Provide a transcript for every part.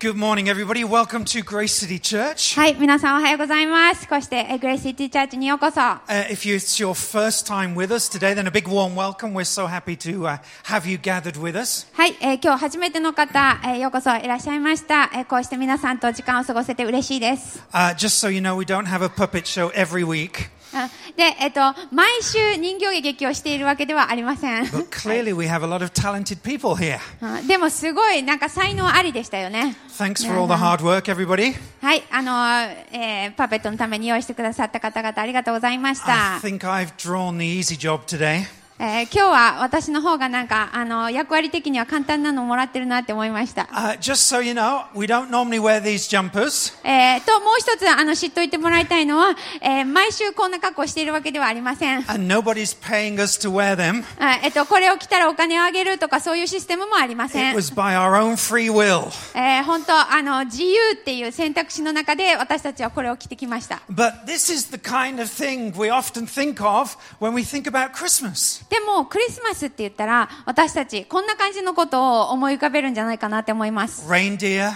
Good morning, everybody. Welcome to Grace City Church. はい、皆さんおはようございます。こうして、えグレイシティチャーチにようこそ。 Uh, if you, it's your first time with us today, then a big warm welcome. We're so happy to uh, have you gathered with us. はい、えー今日初めての方、えーようこそいらっしゃいました。えーこうして皆さんと時間を過ごせて嬉しいです。 Uh, just so you know, we don't have a puppet show every week, あ で、えっと、毎週人形劇をしているわけではありません。でも、すごいなんか才能ありでしたよね。はい、あの、えー、パペットのために用意してくださった方々、ありがとうございました。えー、今日は私の方がなんかあの役割的には簡単なのをもらってるなって思いました。ともう一つあの知っておいてもらいたいのは、えー、毎週こんな格好しているわけではありません。これを着たらお金をあげるとかそういうシステムもありません。本当あの、自由っていう選択肢の中で私たちはこれを着てきました。But this is the kind of thing we often think of when we think about Christmas. でも、クリスマスって言ったら、私たち、こんな感じのことを思い浮かべるんじゃないかなって思います。Reindeer,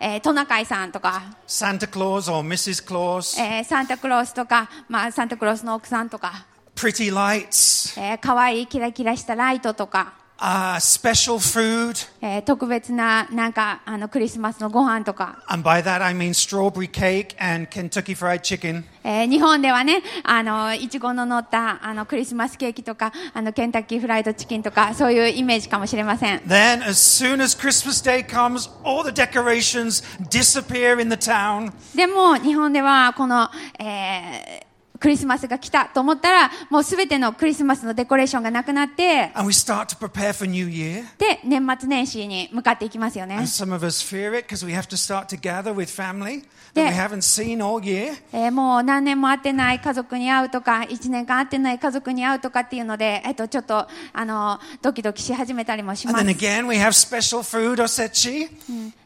えートナカイさんとか、Santa Claus or Mrs. Claus, えーサンタクロースとか、まあ、サンタクロースの奥さんとか、pretty lights, えー、可愛いキラキラしたライトとか、uh, special food. えー特別な、なんか、あの、クリスマスのご飯とか、And by that I mean strawberry cake and Kentucky Fried Chicken. えー日本ではね、あの、いちごの乗った、あの、クリスマスケーキとか、あの、ケンタッキーフライドチキンとか、そういうイメージかもしれません。Then, as soon as Christmas Day comes, all the decorations disappear in the town. でも、日本では、この、えークリスマスが来たと思ったら、もうすべてのクリスマスのデコレーションがなくなって、で、年末年始に向かっていきますよね。もう何年も会ってない家族に会うとか、一年間会ってない家族に会うとかっていうので、えっと、ちょっとあのドキドキし始めたりもします。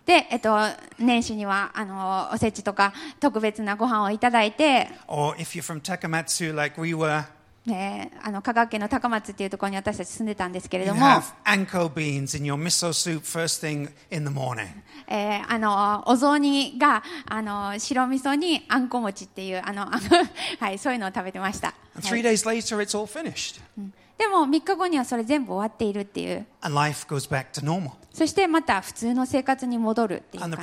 で、えっと、年始にはあのおせちとか特別なご飯をいただいて。ね、あ香川県の高松っていうところに私たち住んでたんですけれども、あのお雑煮があの白味噌にあんこ餅っていうあの、はい、そういうのを食べてました。でも3日後にはそれ全部終わっているっていう。そしてまた普通の生活に戻るっていう感じ。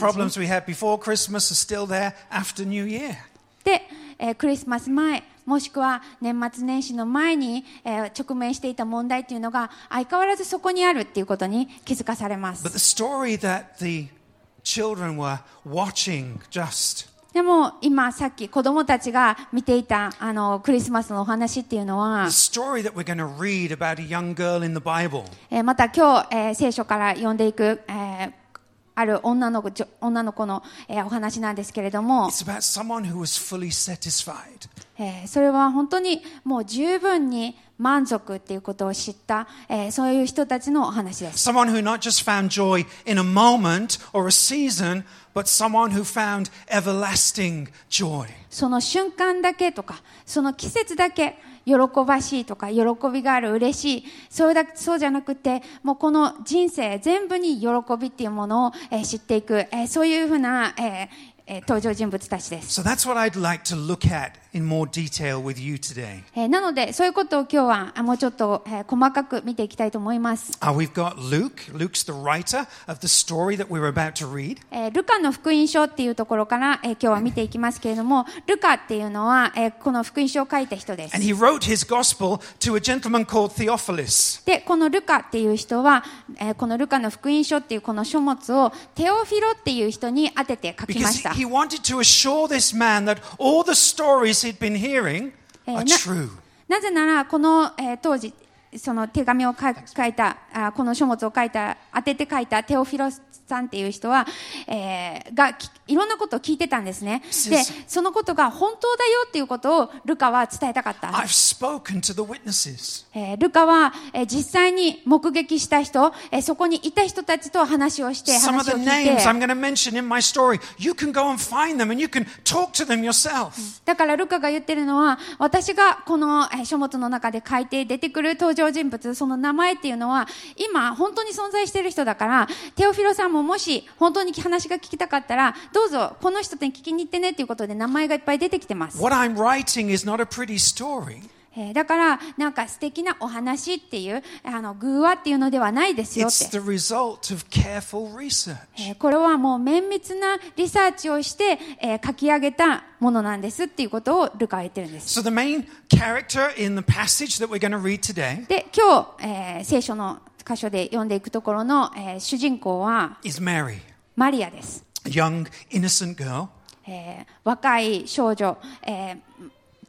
で、えー、クリスマス前、もしくは年末年始の前に、えー、直面していた問題っていうのが相変わらずそこにあるっていうことに気づかされます。でも今さっき子供たちが見ていたあのクリスマスのお話っていうのは、また今日、えー、聖書から読んでいく、えーある女の子,女の,子の、えー、お話なんですけれども、えー、それは本当にもう十分に満足っていうことを知った、えー、そういう人たちのお話です。But someone who found everlasting joy. その瞬間だけとか、その季節だけ喜ばしいとか、喜びがある、嬉しい、そうだそうじゃなくて、もうこの人生全部に喜びっていうものを、えー知っていく、えーそういうふうな、えーえー登場人物たちです。So that's what I'd like to look at in more detail with you today. えーなので、そういうことを今日はあもうちょっと、えー細かく見ていきたいと思います。Uh, we've got Luke. Luke's the writer of the story that we're about to read. えールカの福音書っていうところから、えー今日は見ていきますけれども、ルカっていうのは、えーこの福音書を書いた人です And。he wrote his gospel to a gentleman called Theophilus. で、このルカっていう人は、えーこのルカの福音書っていうこの書物をテオフィロっていう人に当てて書きま Because した。he wanted to assure this man that all the stories he'd been hearing えー are な true. なぜなら、この、えー当時、その手紙を書書いたあ、この書物を書いた、当てて書いたテオフィロさんっていう人は、えーが、きいろんなことを聞いてたんですね。で、そのことが本当だよっていうことをルカは伝えたかった。I've spoken to the witnesses. えールカは、えー実際に目撃した人、えーそこにいた人たちと話をして、話を聞いて names、I'm going to mention in my story, you can go and find them and you can talk to them yourself. だからルカが言ってるのは、私がこのえー書物の中で書いて出てくる登場人物、その名前っていうのは、今本当に存在している人だから、テオフィロさんももし本当に話が聞きたかったら、どうぞこの人に聞きに行ってねっていうことで名前がいっぱい出てきてます。What I'm writing is not a pretty story. えーだから、なんか素敵なお話っていう、あの、偶話っていうのではないですよって。the result of careful research. えーこれはもう綿密なリサーチをして、えー書き上げたものなんですっていうことをルカは言ってるんです。So the main character in the passage that we're going to read today で、今日、えー聖書の箇所で読んでいくところの、えー主人公はマリアです。young, innocent girl. えー若い少女、えー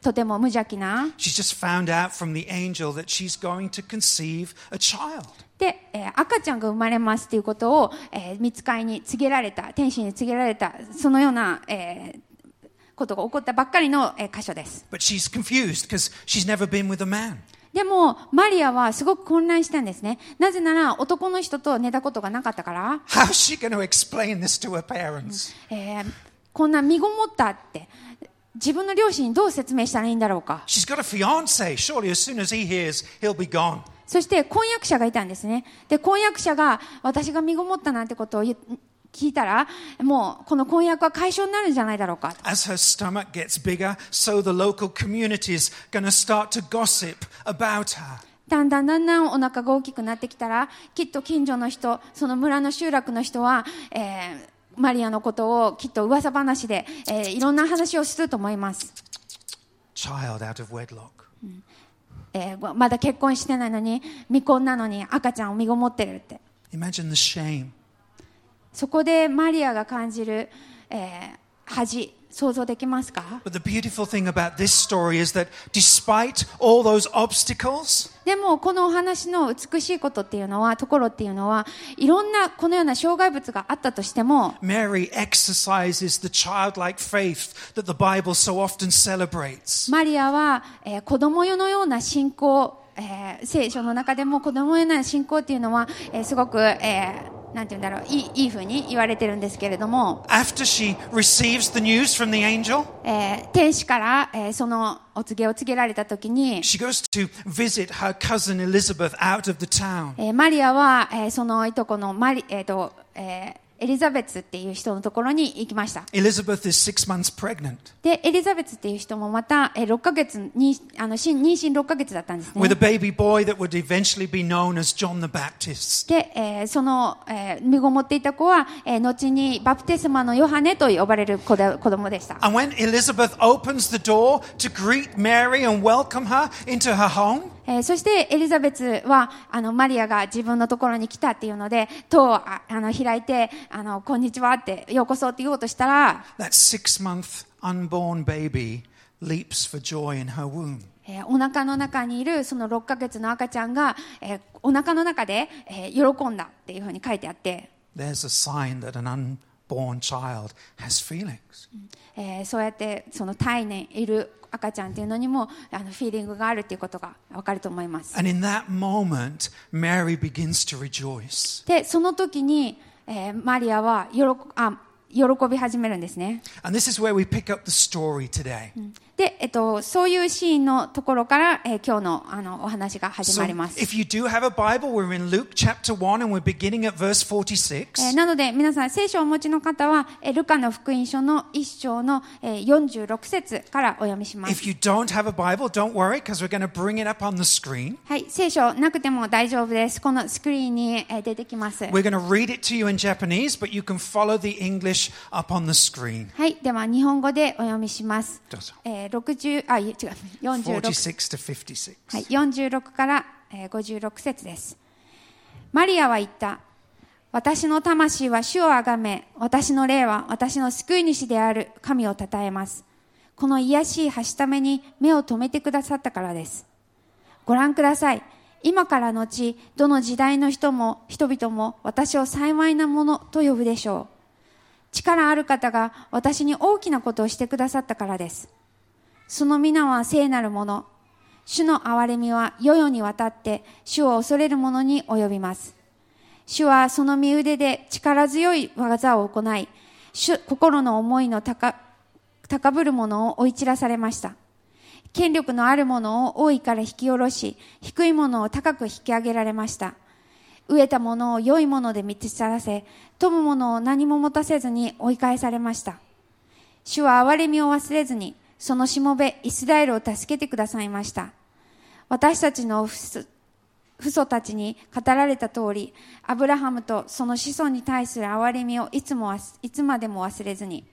とても無邪気な。She's just found out from the angel that she's going to conceive a child. で、えー赤ちゃんが生まれますっていうことを、えー見つかいに告げられた、天使に告げられた、そのような、えーことが起こったばっかりの、えー箇所です。But she's confused because she's never been with a man. でも、マリアはすごく混乱したんですね。なぜなら、男の人と寝たことがなかったから、How's she going to explain this to her parents? えーこんな身ごもったって、自分の両親にどう説明したらいいんだろうか。She's got a fiance. Surely, as soon as he hears, he'll be gone. そして婚約者がいたんですね。で、婚約者が私が身ごもったなんてことを言聞いたら、もうこの婚約は解消になるんじゃないだろうか。As her stomach gets bigger, so the local community is going to start to gossip about her. だんだんだんだんお腹が大きくなってきたら、きっと近所の人、その村の集落の人は、えーマリアのことをきっと噂話で、えーいろんな話をすると思います。Child out of wedlock. えーまだ結婚してないのに、未婚なのに赤ちゃんを身ごもってるって。Imagine the shame. そこでマリアが感じる、えー、恥、想像できますか？でも、このお話の美しいことっていうのは、ところっていうのは、いろんなこのような障害物があったとしても、マリアは子供世のような信仰を子、聖書の中でも子供のような信仰っていうのは、えー、すごく、えーなんて言うんだろう、いい,ふうに言われてるんですけれども、え天使から、えー、そのお告げを告げられたときに、マリアは、えー、そのいとこのマリ、えっ、と、えーエリザベツっていう人のところに行きました。エリザベツっていう人もまた6ヶ月にあの妊娠6ヶ月だったんです。で、え、その、え、身ごもっていた子は、え、後にバプテスマのヨハネと呼ばれる子,子供でした。And when Elizabeth opens the door to greet Mary and welcome her into her home, えーそしてエリザベツは、あの、マリアが自分のところに来たっていうので、戸をああの開いて、あの、こんにちはって、ようこそって言おうとしたら、that six month unborn baby leaps for joy in her womb. えーお腹の中にいるその6ヶ月の赤ちゃんが、えーお腹の中で、えー喜んだっていうふうに書いてあって、There's a sign that an unborn child has feelings. えーそうやってその体内いる赤ちゃんっていうのにもあのフィーリングがあるっていうことがわかると思います。And in that moment, Mary begins to rejoice. で、その時に、えーマリアは喜あ喜び始めるんですね。And this is where we pick up the story today. で、えっと、そういうシーンのところから、えー、今日の,あのお話が始まります。So, なので、皆さん、聖書をお持ちの方は、えー、ルカの福音書の一章の、えー、46節からお読みします。はい、聖書なくても大丈夫です。このスクリーンに、えー、出てきます。はい、では日本語でお読みします。どうぞ。えー60あ、違う、46 46 to 56. はい、46から、えー56節です。マリアは言った。私の魂は主をあがめ、私の霊は私の救い主である神を称えます。この癒しいはしために目を留めてくださったからです。ご覧ください。今から後、どの時代の人も人々も私を幸いなものと呼ぶでしょう。力ある方が私に大きなことをしてくださったからです。その皆は聖なるもの。主の憐れみは世々にわたって主を恐れる者に及びます。主はその身腕で力強い技を行い、主心の思いの高高ぶる者を追い散らされました。権力のある者を王位から引き下ろし、低い者を高く引き上げられました。飢えたものを良いもので満ち去らせ、富むものを何も持たせずに追い返されました。主は憐れみを忘れずに、そのしもべ、イスラエルを助けてくださいました。私たちの父祖たちに語られた通り、アブラハムとその子孫に対する憐れみをいつもいつまでも忘れずに、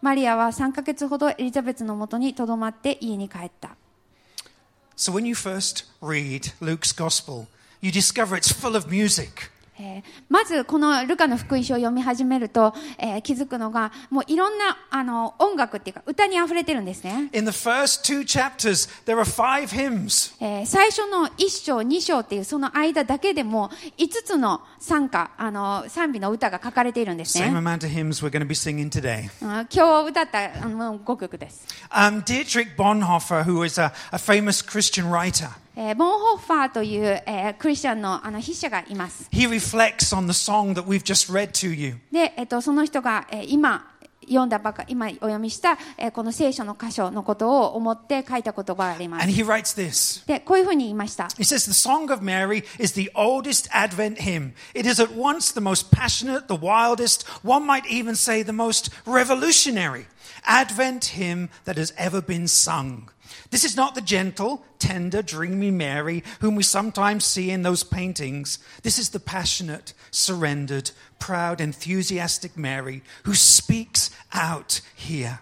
マリアは3ヶ月ほどエリザベツのもとにとどまって家に帰った。So when you first read Luke's Gospel, you discover it's full of music. えーまずこのルカの福音書を読み始めると、えー気づくのがもういろんなあの音楽っていうか歌にあふれてるんですね、In the first two chapters, there are five hymns. えー最初の1章2章っていうその間だけでも5つの賛歌あの賛美の歌が書かれているんです Same ね、amount of hymns we're going to be singing today. うん今日歌ったあの5曲です、Um, Dietrich Bonhoeffer, who is a, a famous Christian writer, えーボンホッファーという、えークリスチャンのあの筆者がいます he reflects on the song that we've just read to you. で、えっと、その人が、えー今読んだばか今お読みした、えーこの聖書の箇所のことを思って書いた言葉があります And he writes this. でこういうふうに言いました He says, The Song of Mary is the oldest Advent hymn. It is at once the most passionate, the wildest, one might even say the most revolutionary Advent hymn that has ever been sung. This is not the gentle, tender, dreamy Mary whom we sometimes see in those paintings. This is the passionate, surrendered, proud, enthusiastic Mary who speaks out here.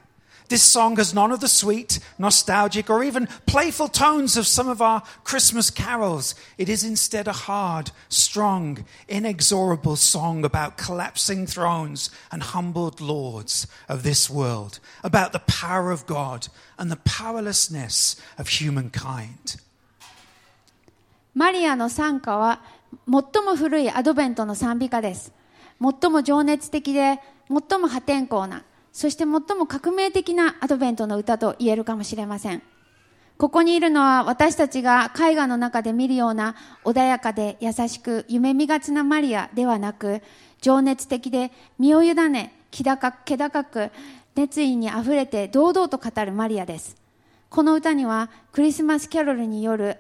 This song has none of the sweet, nostalgic, or even playful tones of some of our Christmas carols. It is instead a hard, strong, inexorable song about collapsing thrones and humbled lords of this world, about the power of God and the powerlessness of humankind. マリアの賛歌は最も古いアドベントの賛美歌です。最も情熱的で、最も破天荒な、 そして最も革命的なアドベントの歌と言えるかもしれません。ここにいるのは私たちが絵画の中で見るような穏やかで優しく夢見がちなマリアではなく、情熱的で身を委ね、気高く気高く熱意にあふれて堂々と語るマリアです。この歌にはクリスマスキャロルによる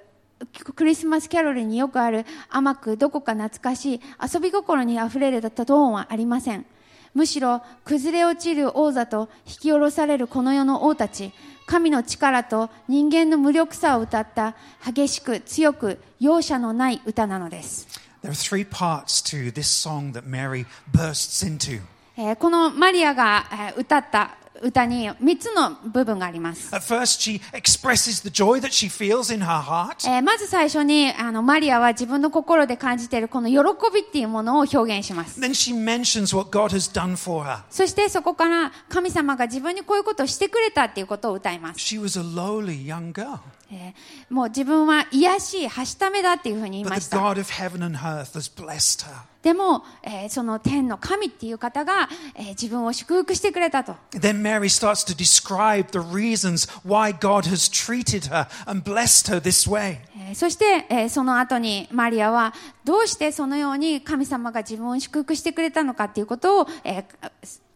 クリスマスキャロルによくある甘くどこか懐かしい遊び心にあふれるトーンはありませんむしろ崩れ落ちる王座と引き下ろされるこの世の王たち神の力と人間の無力さを歌った激しく強く容赦のない歌なのです、There are three parts to this song that Mary bursts into. えーこのマリアが、えー歌った歌に三つの部分があります。まず最初にあのマリアは自分の心で感じているこの喜びっていうものを表現します。そしてそこから神様が自分にこういうことをしてくれたっていうことを歌います。もう自分は癒しい、はしためだっていうふうに言いました。でも、えー、その天の神っていう方が、えー、自分を祝福してくれたと。Then Mary starts to describe the reasons why God has treated her and blessed her this way. そして、えー、その後にマリアはどうしてそのように神様が自分を祝福してくれたのかっていうことを、えー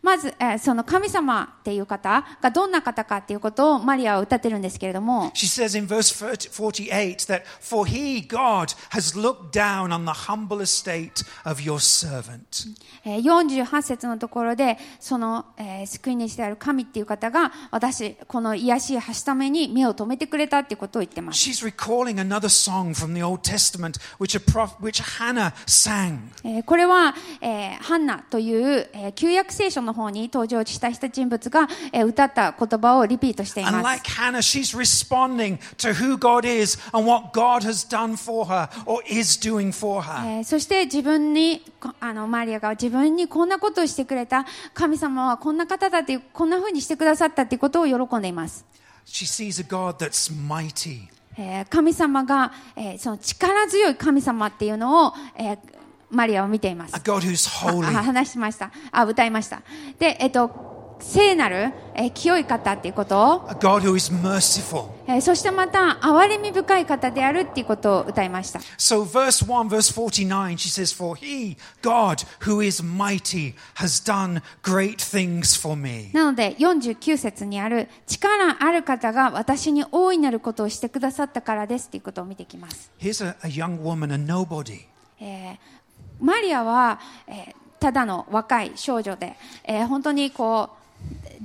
えーまず、えーその神様っていう方がどんな方かっていうことをマリアは歌ってるんですけれども、She says in verse 48 that, For he, God, has looked down on the humble estate of your servant. えー48節のところで、その、えー救い主である神っていう方が、私、この癒しい橋ために目を留めてくれたっていうことを言ってます。She's recalling another song from the Old Testament which, a prof, which Hannah sang. えーこれは、えーハンナという、えー旧約聖書の方に登場した人物が、えー歌った言葉をリピートしています。like Hannah, she's responding to who God is and what God has done for her or is doing for her. えーそして自分にこあのマリアが自分にこんなことをしてくれた神様はこんな方だっていうこんな風にしてくださったっていうことを喜んでいます、She sees a God that's mighty, えー神様が、えーその力強い神様っていうのを、えーマリアは見ています.話しましたあ歌いましたでえっ、と聖なる、えー清い方っていうことを、a God who is merciful. えーそしてまた憐れみ深い方であるっていうことを歌いました。So, verse 1, verse 49, she says, For he, God, who is mighty, has done great things for me. なので49節にある力ある方が私に大いなることをしてくださったからですっていうことを見ていきます。Here's a, a young woman, a nobody. えーマリアは、えーただの若い少女で、えー本当にこう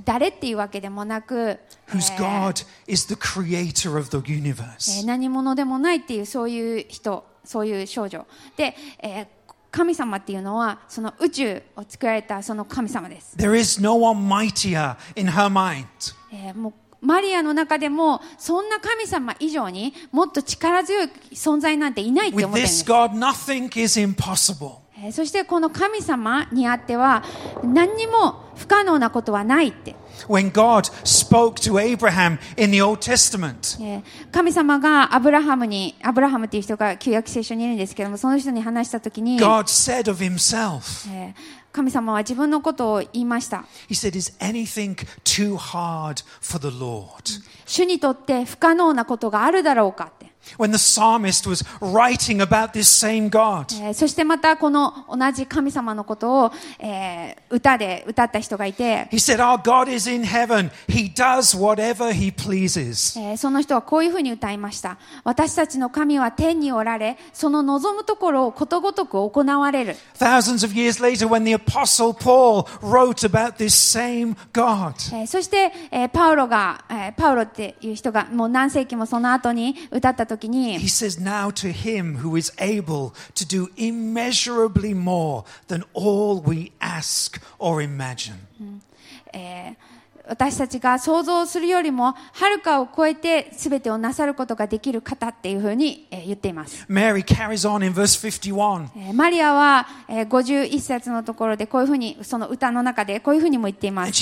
誰っていうわけでもなく、え whose ー God is the creator of the え universe. ー何者でもないっていうそういう人そういう少女で、えー神様っていうのはその宇宙を作られたその神様です、There is no one mightier in her mind. えーもうマリアの中でもそんな神様以上にもっと力強い存在なんていないって思ってるんです。With this God, nothing is impossible. えーそしてこの神様にあっては何にも不可能なことはないって、When God spoke to Abraham in the Old Testament, えー神様がアブラハムにアブラハムっていう人が旧約聖書にいるんですけどもその人に話した時に、God said of himself, えー神様は自分のことを言いました。He said, Is anything too hard for the Lord? 主にとって不可能なことがあるだろうかって。When the psalmist was writing about this same God, えーそしてまたこの同じ神様のことを、えー歌で歌った人がいて、he said, Our God is in heaven. He does whatever he pleases. えーその人はこういうふうに歌いました。私たちの神は天におられ、その望むところをことごとく行われる。Thousands of years later, when the Apostle Paul wrote about this same God, えーそして、えーパウロが、えーパウロっていう人がもう何世紀もその後に歌ったとに、He says now to him who is able to do immeasurably more than all we ask or imagine. 私たちが想像するよりもはるかを超えて全てをなさることができる方っていうふうに言っています。マリアは51節のところでこういうふうにその歌の中でこういうふうにも言っています。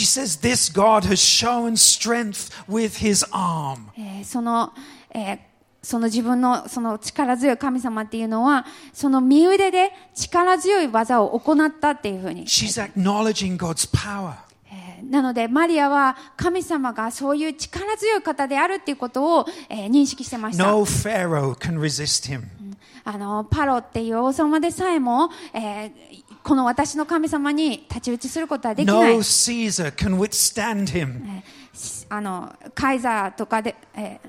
その、えーその自分のその力強い神様っていうのはその身腕で力強い技を行ったっていうふうに She's acknowledging God's power. えーなのでマリアは神様がそういう力強い方であるっていうことを、えー認識してました。No Pharaoh can resist him. あのパロっていう王様でさえも、えーこの私の神様に太刀打ちすることはできない。No Caesar can withstand him. あのカイザーとかで、えー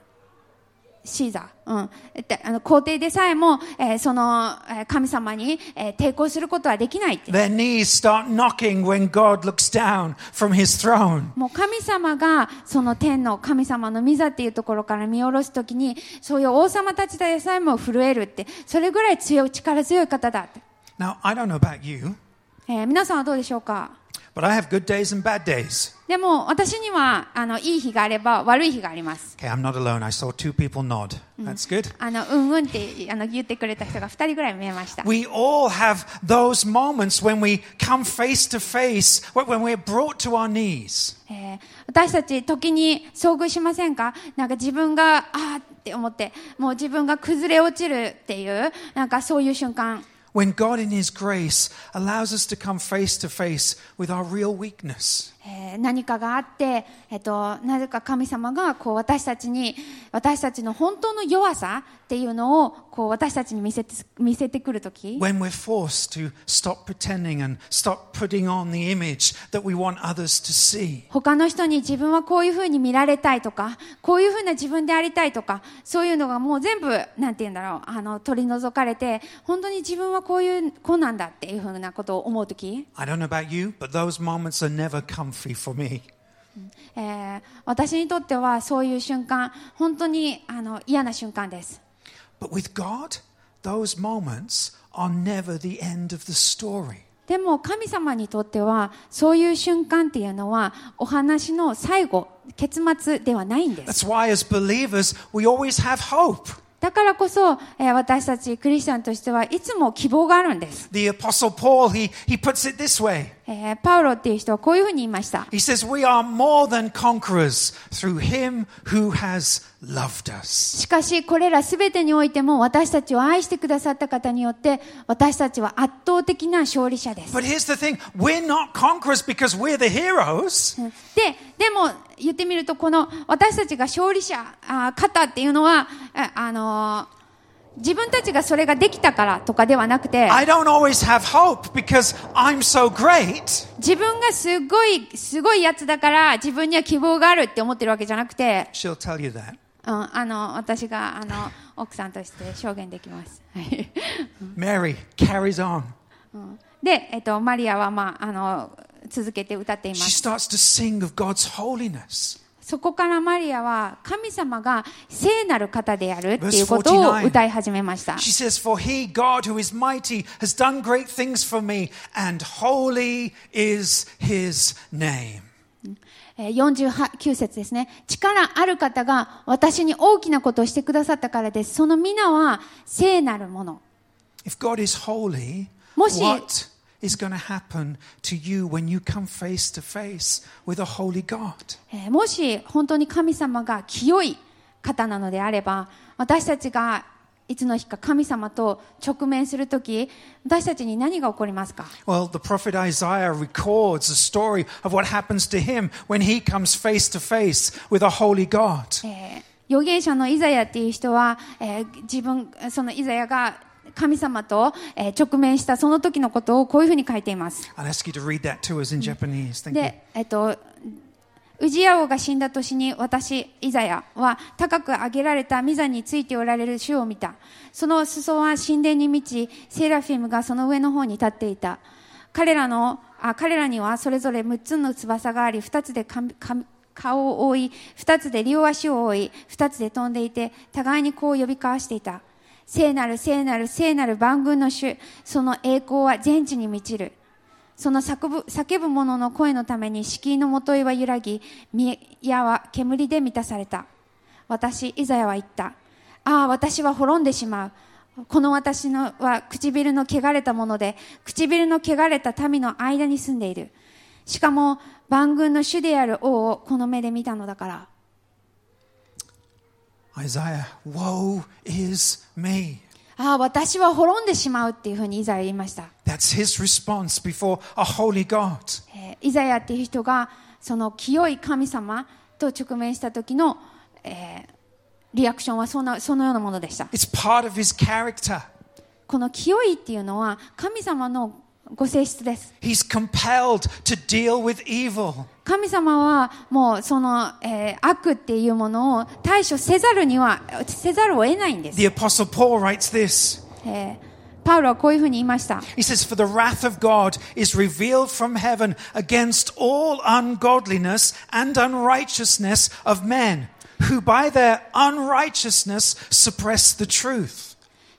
シーザー、うん、であの皇帝でさえも、えーその、えー神様に、えー抵抗することはできないって。Their knees start knocking when God looks down from his throne. もう神様がその天の神様の御座っていうところから見下ろすときにそういう王様たちでさえも震えるってそれぐらい強い力強い方だって、Now, I don't know about you, えー皆さんはどうでしょうか？but I have good days and bad days. でも私にはあのいい日があれば悪い日があります Okay, I'm not alone. I saw two people nod. That's good. あのうんうんってあの言ってくれた人が2人ぐらい見えました We all have those moments when we come face to face, when we're brought to our knees. えー私たち時に遭遇しませんかなんか自分があーって思ってもう自分が崩れ落ちるっていうなんかそういう瞬間何かがあって、えっと、なぜか神様がこう私たちに私たちの本当の弱さっていうのをこう私たちに見せて,見せてくるとき他の人に自分はこういうふうに見られたいとかこういうふうな自分でありたいとかそういうのがもう全部なんて言うんだろうあの取り除かれて本当に自分はこういう子なんだっていうふうなことを思うとき、I don't know about you, but those moments are never comfy for me. えー私にとってはそういう瞬間本当にあの嫌な瞬間です。But with God, those moments are never the end of the story. でも神様にとってはそういう瞬間っていうのはお話の最後結末ではないんです That's why, as believers, we always have hope. だからこそ、えー私たちクリスチャンとしてはいつも希望があるんです The Apostle Paul, he, he puts it this way. えー、パウロっていう人はこういうふうに言いました。しかし、これらすべてにおいても私たちを愛してくださった方によって私たちは圧倒的な勝利者です。で、でも言ってみると、この私たちが勝利者、あ方っていうのは、あ、あの、自分たちがそれができたからとかではなくて、I don't always have hope because I'm so great. 自分がすごい、すごいやつだから自分には希望があるって思ってるわけじゃなくて、She'll tell you that. うん、あの、私が、あの、奥さんとして証言できます。はい。Mary carries on. うんで、えっと、マリアは、まあ、あの、続けて歌っていま She す。starts to sing of God's holiness. そこからマリアは、神様が聖なる方であるっていうことを Verse 49歌い始めました。She says, For he, God who is mighty, has done great things for me, and holy is his name. えー49節ですね。力ある方が私に大きなことをしてくださったからです。その皆は聖なるもの。If God is holy, もし- what is going to happen to you when you come face to face with a holy God? えーもし本当に神様が清い方なのであれば、私たちがいつの日か神様と直面するとき、私たちに何が起こりますか Well, the prophet Isaiah records a story of what happens to him when he comes face to face with a holy God. えー預言者のイザヤっていう人は、えー自分、そのイザヤが神様と、えー直面したその時のことをこういうふうに書いています。で、えっと、ウジヤ王が死んだ年に私、イザヤは高く上げられた御座についておられる主を見た。その裾は神殿に満ち、セーラフィムがその上の方に立っていた。彼らの、あ彼らにはそれぞれ6つの翼があり、2つでかか顔を覆い、2つで両足を覆い、2つで飛んでいて、互いにこう呼び交わしていた。聖なる聖なる聖なる万軍の主、その栄光は全地に満ちる。その叫ぶ叫ぶ者の声のために敷居のもといは揺らぎ、宮は煙で満たされた。私、イザヤは言った。ああ、私は滅んでしまう。この私のは唇の汚れたもので、唇の汚れた民の間に住んでいる。しかも、万軍の主である王をこの目で見たのだから。Isaiah, woe is me. ああ、私は滅んでしまうっていうふうにイザヤは言いました。That's his response before a holy God. えーイザヤっていう人がその清い神様と直面した時の、えーリアクションはそんなそのようなものでした It's part of his character. この清いっていうのは神様のご性質です He's compelled to deal with evil. 神様はもうその、えー悪っていうものを対処せざるにはせざるを得ないんです、 The Apostle Paul writes this えーパウロはこういうふうに言いました He says, For the wrath of God is revealed from heaven against all ungodliness and unrighteousness of men, who by their unrighteousness suppress the truth.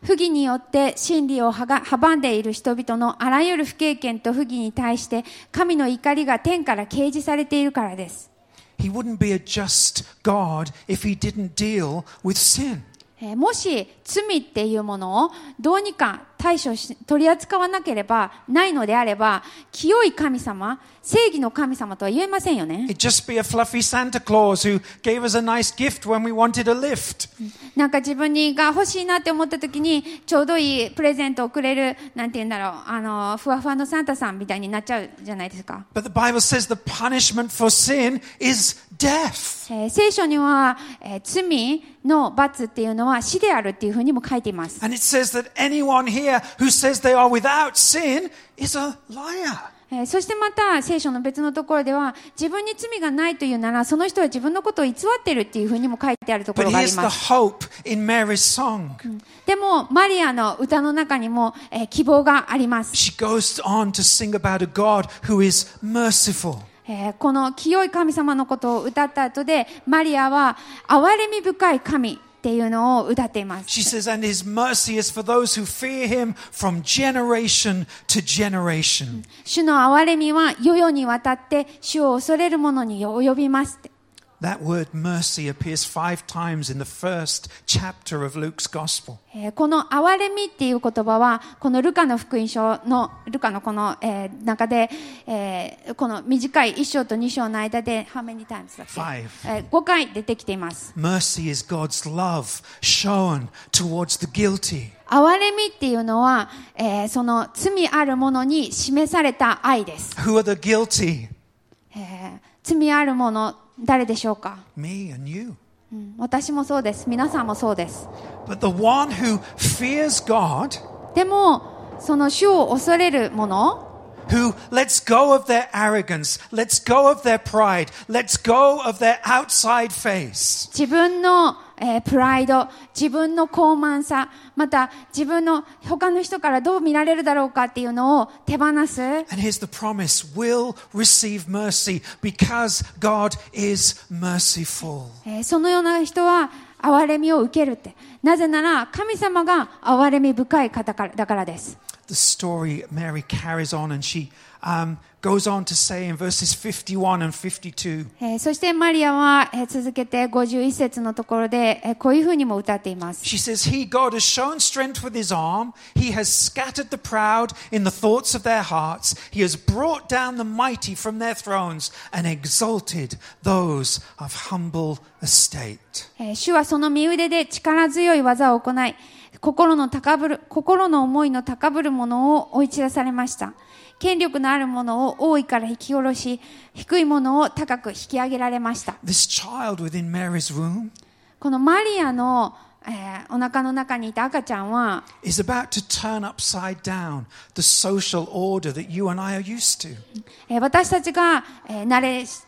不義によって真理を阻んでいる人々のあらゆる不経験と不義に対して神の怒りが天から掲示されているからです。He wouldn't be a just God if he didn't deal with sin. えーもし罪っていうものをどうにか対処し取り扱わなければないのであれば清い神様正義の神様とは言えませんよね nice. なんか自分にが欲しいなって思った時にちょうどいいプレゼントをくれるなんて言うんだろうあのふわふわのサンタさんみたいになっちゃうじゃないですか But the Bible says the punishment for sin is death. えー聖書には、えー罪の罰っていうのは死であるっていうふうにも書いています。And it says that anyone here who says they are without sin is a liar. えーそしてまた聖書の別のところでは自分に罪がないというならその人は自分のことを偽っているっていうふうにも書いてあるところがあります。でもマリアの歌の中にも、えー希望があります。She goes on to sing about a God who is merciful. えーこの清い神様のことを歌った後でマリアは憐れみ深い神っていうのを歌っています。She says, and his mercy is for those who fear him from generation to generation. 主の憐れみは世々にわたって主を恐れる者に及びますって。That word mercy appears five times in the first chapter of Luke's Gospel. えーこの憐れみっていう言葉は、このルカの福音書の、ルカのこの、えー中で、えーこの短い一章と二章の間で、how many times だっけ.えー、5回出てきています。Mercy is God's love shown towards the guilty. 憐れみっていうのは、えーその罪ある者に示された愛です。Who are the guilty? えー罪ある者、誰でしょうか、Me and you. うん私もそうです。皆さんもそうです。But the one who fears God, でも、その主を恐れる者、who lets go of their arrogance, lets go of their pride, lets go of their outside face, 自分の、えープライド、自分の高慢さ、また自分の他の人からどう見られるだろうかっていうのを手放す。and here's the promise, will receive mercy because God is merciful. えーそのような人は憐れみを受けるって。なぜなら神様が憐れみ深い方からだからです。The story, Mary carries on and she um, goes on to say in verses 51 and 52. えーそしてマリアは、えー続けて51節のところで、えーこういうふうにも歌っています。 She says, He, God, has shown strength with his arm. He has scattered the proud in the thoughts of their hearts. He has brought down the mighty from their thrones and exalted those of humble estate. えー主はその身腕で力強い技を行い、 心の高ぶる、心の思いの高ぶる者を追い散らされました。権力のある者を王位から引き下ろし、低い者を高く引き上げられました。This child within Mary's womb このマリアの、えーお腹の中にいた赤ちゃんは、is about to turn upside down the social order that you and I are used to. えー私たちが、えー慣れ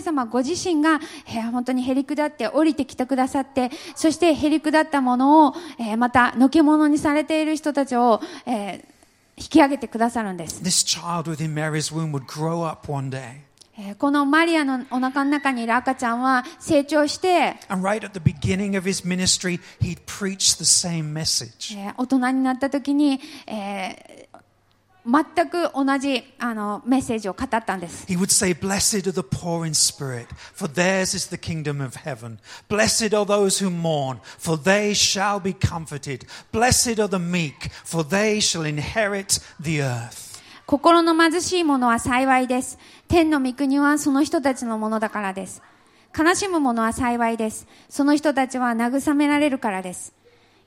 様ご自身が、えー本当にへり下って降りてきてくださって、そしてへり下ったものを、えーまたのけ者にされている人たちを、えー引き上げてくださるんです。This child within Mary's womb would grow up one day. えーこのマリアのお腹の中にいる赤ちゃんは成長して、大人になった時に、えー全く同じあのメッセージを語ったんです。He would say, Blessed are the poor in spirit, for theirs is the kingdom of heaven. Blessed are those who mourn, for they shall be comforted. Blessed are the meek, for they shall inherit the earth. 心の貧しい者は幸いです。天の御国はその人たちのものだからです。悲しむ者は幸いです。その人たちは慰められるからです。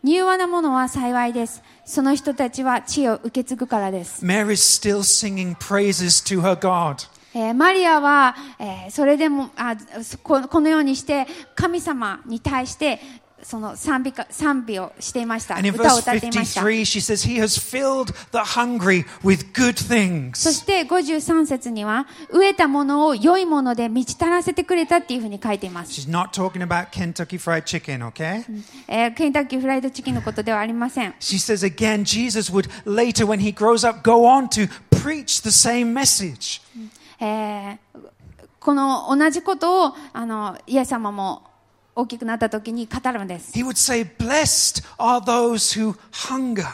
柔和な者は幸いです。その人たちは地を受け継ぐからです。Mary's still singing praises to her God. えーマリアは、えーそれでもあここのようにして神様に対してその賛美か賛美をしていました。歌を歌っていました。53, she says, He has filled the hungry with good そ things. して53節には、飢えたものを良いもので満ち足らせてくれたっていうふうに書いています。She's not talking about Kentucky Fried Chicken, okay? えーケンタッキーフライドチキンのことではありません。She says again, Jesus would later, when he grows up, go on to preach the same message. えーこの同じことを、あの、イエス様も大きくなった時に語るんです。He would say, Blessed are those who hunger.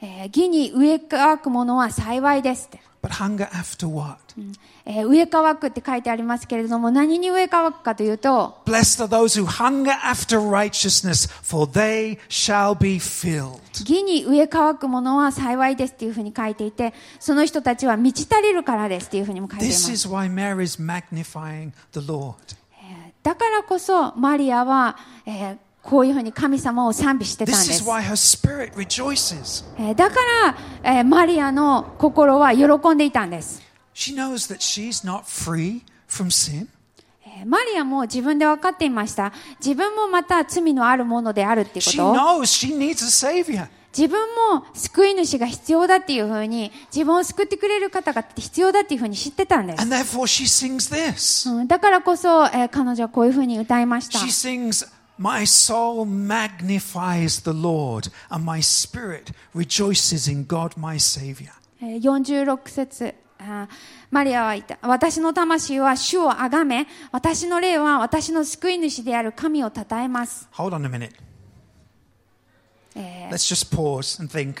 えー義に植え乾くものは幸いですって。But hunger after what? えー植え乾くって書いてありますけれども、何に植え乾くかというと、Blessed are those who hunger after righteousness, for they shall be filled. 義に植え乾くものは幸いですっていうふうに書いていて、その人たちは満ち足りるからですっていうふうにも書いていま This す。is why Mary is magnifying the Lord. えーだからこそ、マリアは、えーこういうふうに神様を賛美してたんです。だから、えーマリアの心は喜んでいたんです。She knows that she's not free from sin. えーマリアも自分で分かっていました。自分もまた罪のあるものであるっていうこ She とを。knows she needs a savior. 自分も救い主が必要だっていうふうに、自分を救ってくれる方が必要だっていうふうに知ってたんです。And therefore she sings this. うんだからこそ、えー彼女はこういうふうに歌いました。She sings, My soul magnifies the Lord, and my spirit rejoices in God my Savior. えー46節マリアは言った。私の魂は主をあがめ、私の霊は私の救い主である神を称えます。Hold on a minute. えー Let's just pause and think.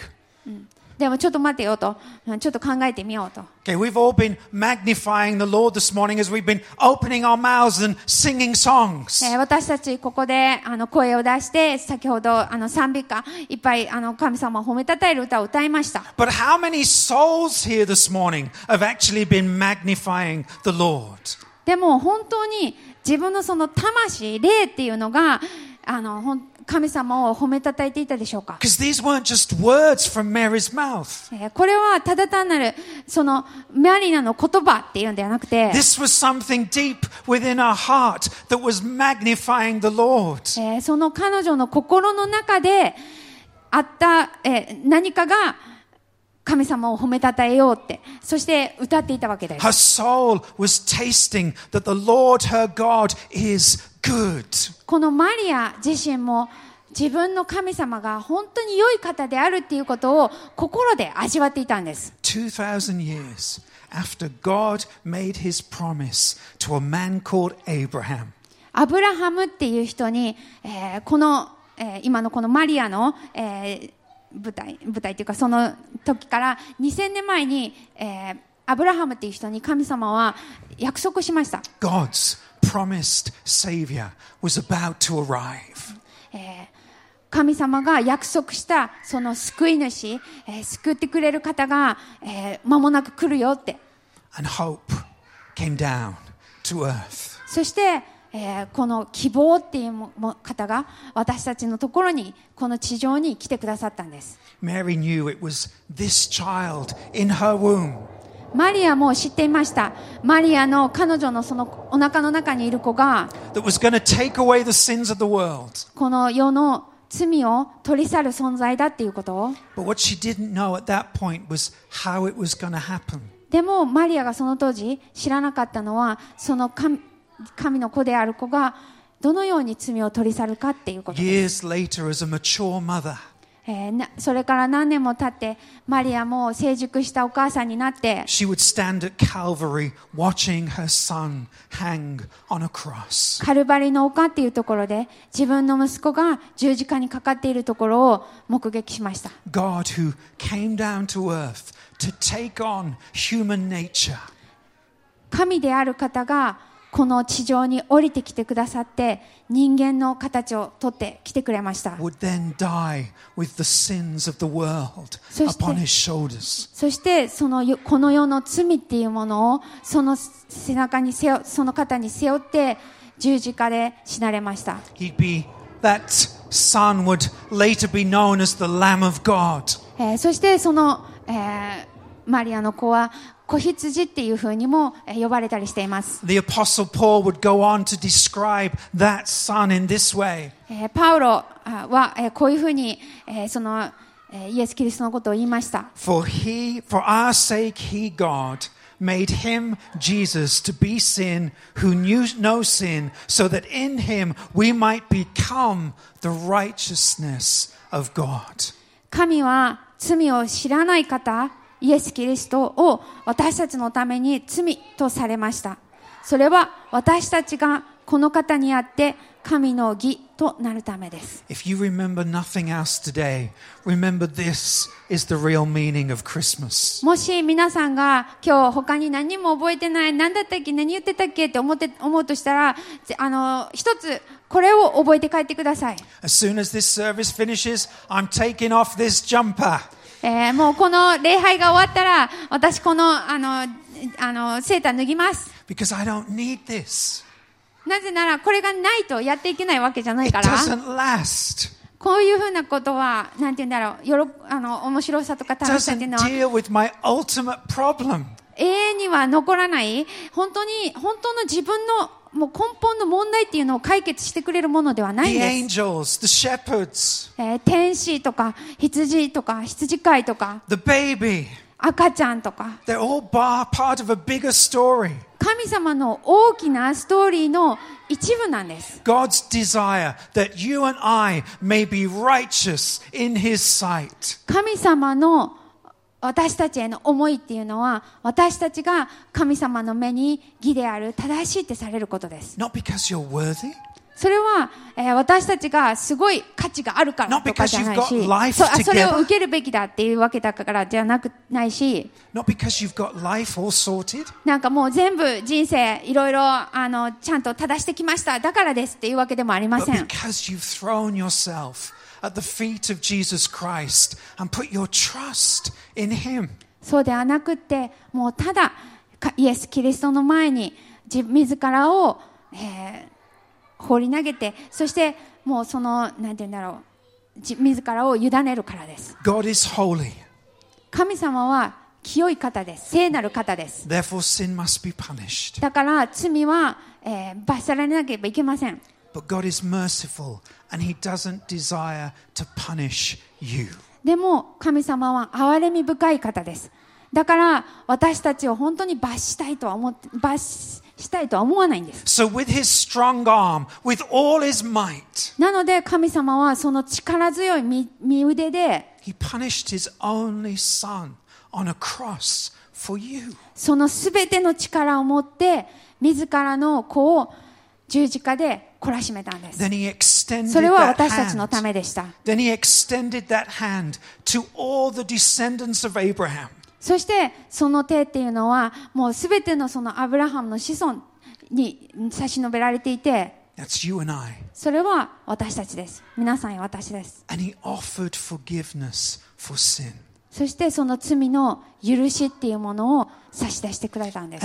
でもちょっと待ってよと、うんちょっと考えてみようと。Okay, we've all been magnifying the Lord this morning as we've been opening our mouths and singing songs. えー私たちここであの声を出して、先ほどあの賛美歌、いっぱいあの神様を褒めたたえる歌を歌いました。But how many souls here this morning have actually been magnifying the Lord? でも本当に自分のその魂、霊っていうのが、あの、神様を褒めたたえていたでしょうか these weren't just words from Mary's mouth. えーこれはただ単なる、その、マリナの言葉っていうんではなくて、This was something deep within her heart that was magnifying the Lord. えーその彼女の心の中であった、えー何かが神様を褒めたたえようって、そして歌っていたわけです。Her soul was tasting that the Lord her God is good. このマリア自身も自分の神様が本当に良い方であるっていうことを心で味わっていたんです。2,000 years after God made his promise to a man called Abraham, アブラハムっていう人に、えーこの、えー今のこのマリアの、えー舞台、舞台っていうかその時から2000年前に、えーアブラハムっていう人に神様は約束しました。God's promised Savior was about to arrive. 神様が約束したその救い主、えー救ってくれる方が、えー間もなく来るよって。And hope came down to earth. そして、えーこの希望っていうもも方が私たちのところに、この地上に来てくださったんです。Mary knew it was this child in her womb マリアも知っていました。マリアの彼女のそのお腹の中にいる子が.この世の罪を取り去る存在だっていうことを。でもマリアがその当時知らなかったのは、その神神の子である子がどのように罪を取り去るかっていうことです。それから何年も経って、マリアも成熟したお母さんになって、カルバリの丘っていうところで、自分の息子が十字架にかかっているところを目撃しました。神である方が、この地上に降りてきてくださって人間の形を取ってきてくれました。そしてそのこの世の罪っていうものをその背中に背負その肩に背負って十字架で死なれました。そしてその、えー、マリアの子は子羊っていうふうにもえー呼ばれたりしています。The Apostle Paul would go on to describe that son in this way えーパウロあは、えーこういうふうに、えーその、えーイエス・キリストのことを言いました。For he, for our sake, he, God, made him, Jesus, to be sin who knew no sin, so that in him we might become the righteousness of God. 神は罪を知らない方、イエス・キリストを私たちのために罪とされました。それは私たちがこの方にあって神の義となるためです。If you remember nothing else today, remember this is the real meaning of Christmas. もし皆さんが今日他に何も覚えてない、何だったっけ、何言ってたっけって思って、思うとしたら、ぜあの、一つ、これを覚えて帰ってください。As soon as this service finishes, I'm taking off this jumper. えーもうこの礼拝が終わったら、私この、あの、あの、セーター脱ぎます。Because I don't need this. なぜなら、これがないとやっていけないわけじゃない It から。doesn't last. こういうふうなことは、なんて言うんだろう、よろ、あの、面白さとか It 楽しさっていうのは、deal with my ultimate problem. 永遠には残らない、本当に、本当の自分のもう根本の問題っていうのを解決してくれるものではないん The です。angels, the えー天使とか羊とか羊飼いとか the baby, 赤ちゃんとか they're all part of a bigger story. 神様の大きなストーリーの一部なんです。God's desire that you and I may be righteous in His sight. 神様の私たちへの思いっていうのは私たちが神様の目に義である正しいってされることです。Not because you're worthy, それは、えー私たちがすごい価値があるからとかじゃない Not because し you've got life そあそれ.を受けるべきだっていうわけだからじゃなくないし not because you've got life all sorted, なんかもう全部人生いろいろあのちゃんと正してきましただからですっていうわけでもありません at the feet of Jesus Christ and put your trust in Him. そうではなくて、もうただ、イエス・キリストの前に自,らを、えー、放り投げて、そして、もうその、なんて言うんだろう、自,らを委ねるからです。神様は清い方です。聖なる方です。だから、罪は、えー、罰されなければいけません。But God is merciful and He doesn't desire to punish you. でも神様は憐れみ深い方ですだから私たちを本当に罰したいとは思罰したいとは思わないんです So, with His strong arm, with all His might, なので神様はその力強い身身腕で He punished His only Son on a cross for you. その全ての力を持って自らの子を十字架で懲らしめたんです。それは私たちのためでした。そしてその手っていうのはもうすべてのそのアブラハムの子孫に差し伸べられていて、それは私たちです。皆さんや私です。そしてその罪の許しっていうものを差し出してくれたんです。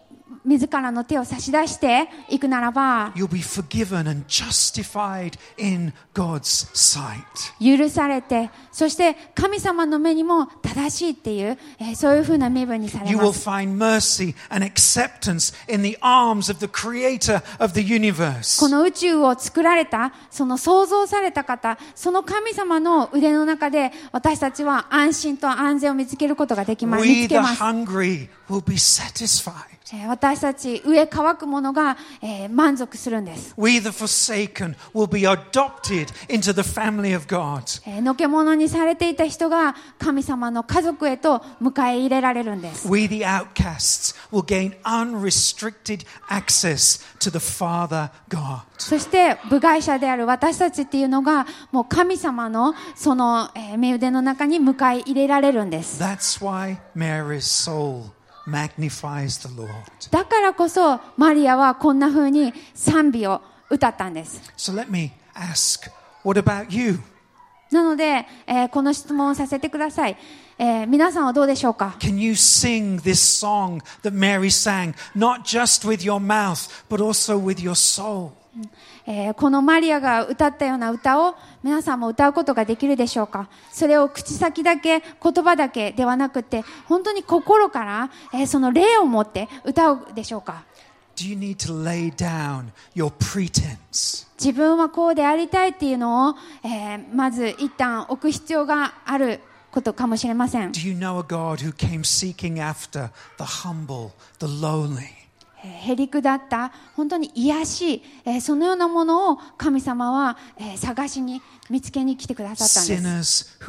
自らの手を差し出していくならば許されてそして神様の目にも正しいっていうそういうふうな身分にされます。この宇宙を作られたその創造された方その神様の腕の中で私たちは安心と安全を見つけることができます,見私たち上乾くものが、えー満足するんです、We, the forsaken, will be adopted into the family of God. えーのけ者にされていた人が神様の家族へと迎え入れられるんです We, the outcasts, will gain unrestricted access to the Father God. そして部外者である私たちっていうのがもう神様のその、えー身腕の中に迎え入れられるんです That's why Mary's soul. だからこそマリアはこんな風に賛美を歌ったんです So let me ask, what about you? なので、えーこの質問をさせてください、えー皆さんはどうでしょうか Can you sing this song that Mary sang, not just with your mouth, but also with your soul? えーこのマリアが歌ったような歌を皆さんも歌うことができるでしょうか？それを口先だけ言葉だけではなくて本当に心から、えーその霊を持って歌うでしょうか？Do you need to lay down your pretense? 自分はこうでありたいっていうのを、えーまず一旦置く必要があることかもしれません Do you know a God who came seeking after the humble, the lowly? えーへりくだった本当に癒し、えーそのようなものを神様は、えー探しに見つけに来てくださったんです.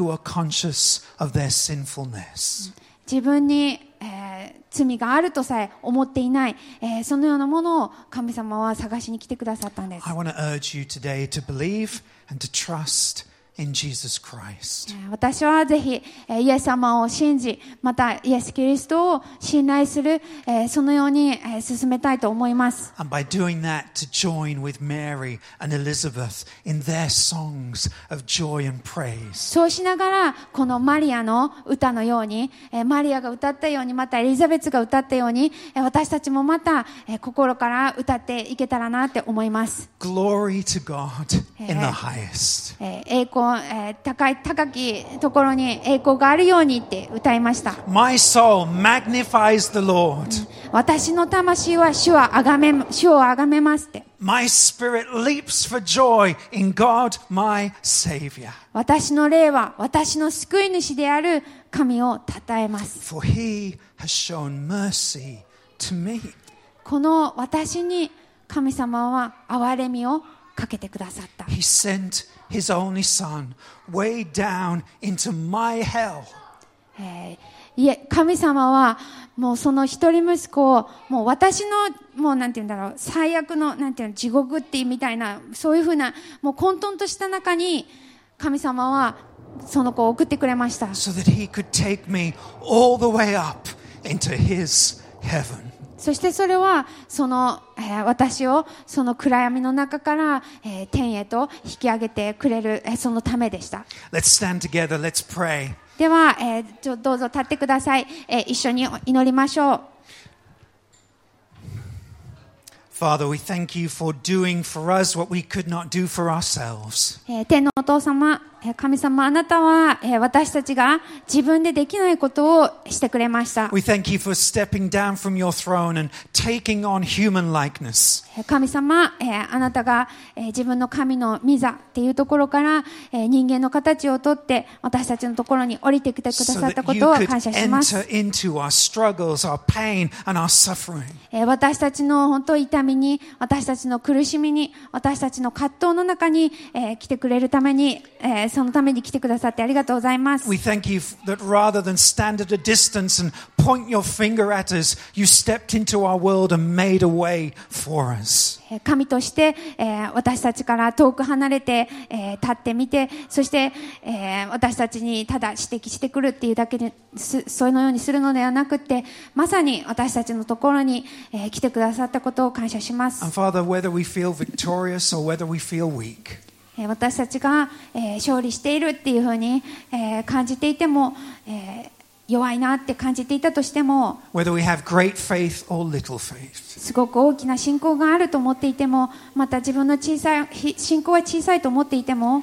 自分に、えー罪があるとさえ思っていない、えーそのようなものを神様は探しに来てくださったんです。I want to urge you today to believe and to trust in Jesus Christ. えー私はぜひ、えーイエス様を信じまたイエス・キリストを信頼する、えーそのように、えー進めたいと思います And by doing that, to join with Mary and Elizabeth in their songs of joy and praise. そうしながらこのマリアの歌のように、えーマリアが歌ったようにまたエリザベツが歌ったように、えー私たちもまた、えー心から歌っていけたらなって思います Glory to God in the highest. えー栄光、えー高い、高きところに栄光があるようにって歌いました。My soul magnifies the Lord. 私の魂は主はあがめ、主をあがめますって。My spirit leaps for joy in God, my Savior. 私の霊は私の救い主である神を称えます。For he has shown mercy to me. この私に神様は憐れみをかけてくださった。He sent his only son way down into my hell. えーいえ、神様はもうその一人息子をもう私のもうなんて言うんだろう最悪のなんていうの地獄っていうみたいなそういうふうなもう混沌とした中に神様はその子を送ってくれました。so that he could take me all the way up into his heaven. そしてそれはその、えー私をその暗闇の中から、えー天へと引き上げてくれる、えーそのためでした。Let's stand together. Let's pray. では、えーちょどうぞ立ってください、えー一緒に祈りましょう。Father, we thank you for doing for us what we could not do for ourselves. えー天のお父様、えー神様、あなたは、えー私たちが自分でできないことをしてくれました。We thank you for stepping down from your throne and taking on human likeness. えー神様、えーあなたが、えー自分の神の御座っていうところから、えー人間の形をとって私たちのところに降りてきてくだ So さったことを感謝します。into our 私たちの本当痛みに、私たちの苦しみに、私たちの葛藤の中に、えー来てくれるために、えーそのために来てくださってありがとうございます。We thank you that rather than stand at a distance and point your finger at us, you stepped into our world and made a way for us. えー神として、えー私たちから遠く離れて、えー立ってみて、そして、えー私たちにただ指摘してくるっていうだけです、そのようにするのではなくて、まさに私たちのところに、えー来てくださったことを感謝します。And Father, whether we feel victorious or whether we feel weak, えー私たちが、えー勝利しているっていうふうに、えー感じていても、えー弱いなって感じていたとしても whether we have great faith or little faith, すごく大きな信仰があると思っていてもまた自分の小さいひ信仰は小さいと思っていても、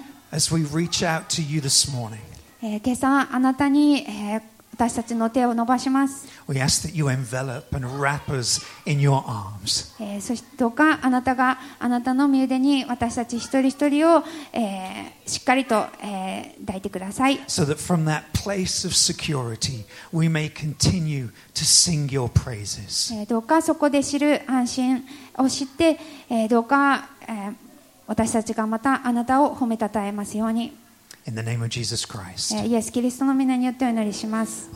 今朝あなたに、えー私たちの手を伸ばします、we ask that you envelop and wrap us in your arms. えーそしてどうかあなたがあなたの身腕に私たち一人一人を、えーしっかりと、えー抱いてください so that from that place of security we may continue to sing your praises. えーどうかそこで知る安心を知って、えーどうか、えー私たちがまたあなたを褒めたたえますように、イエス・キリストの皆によってお祈りします。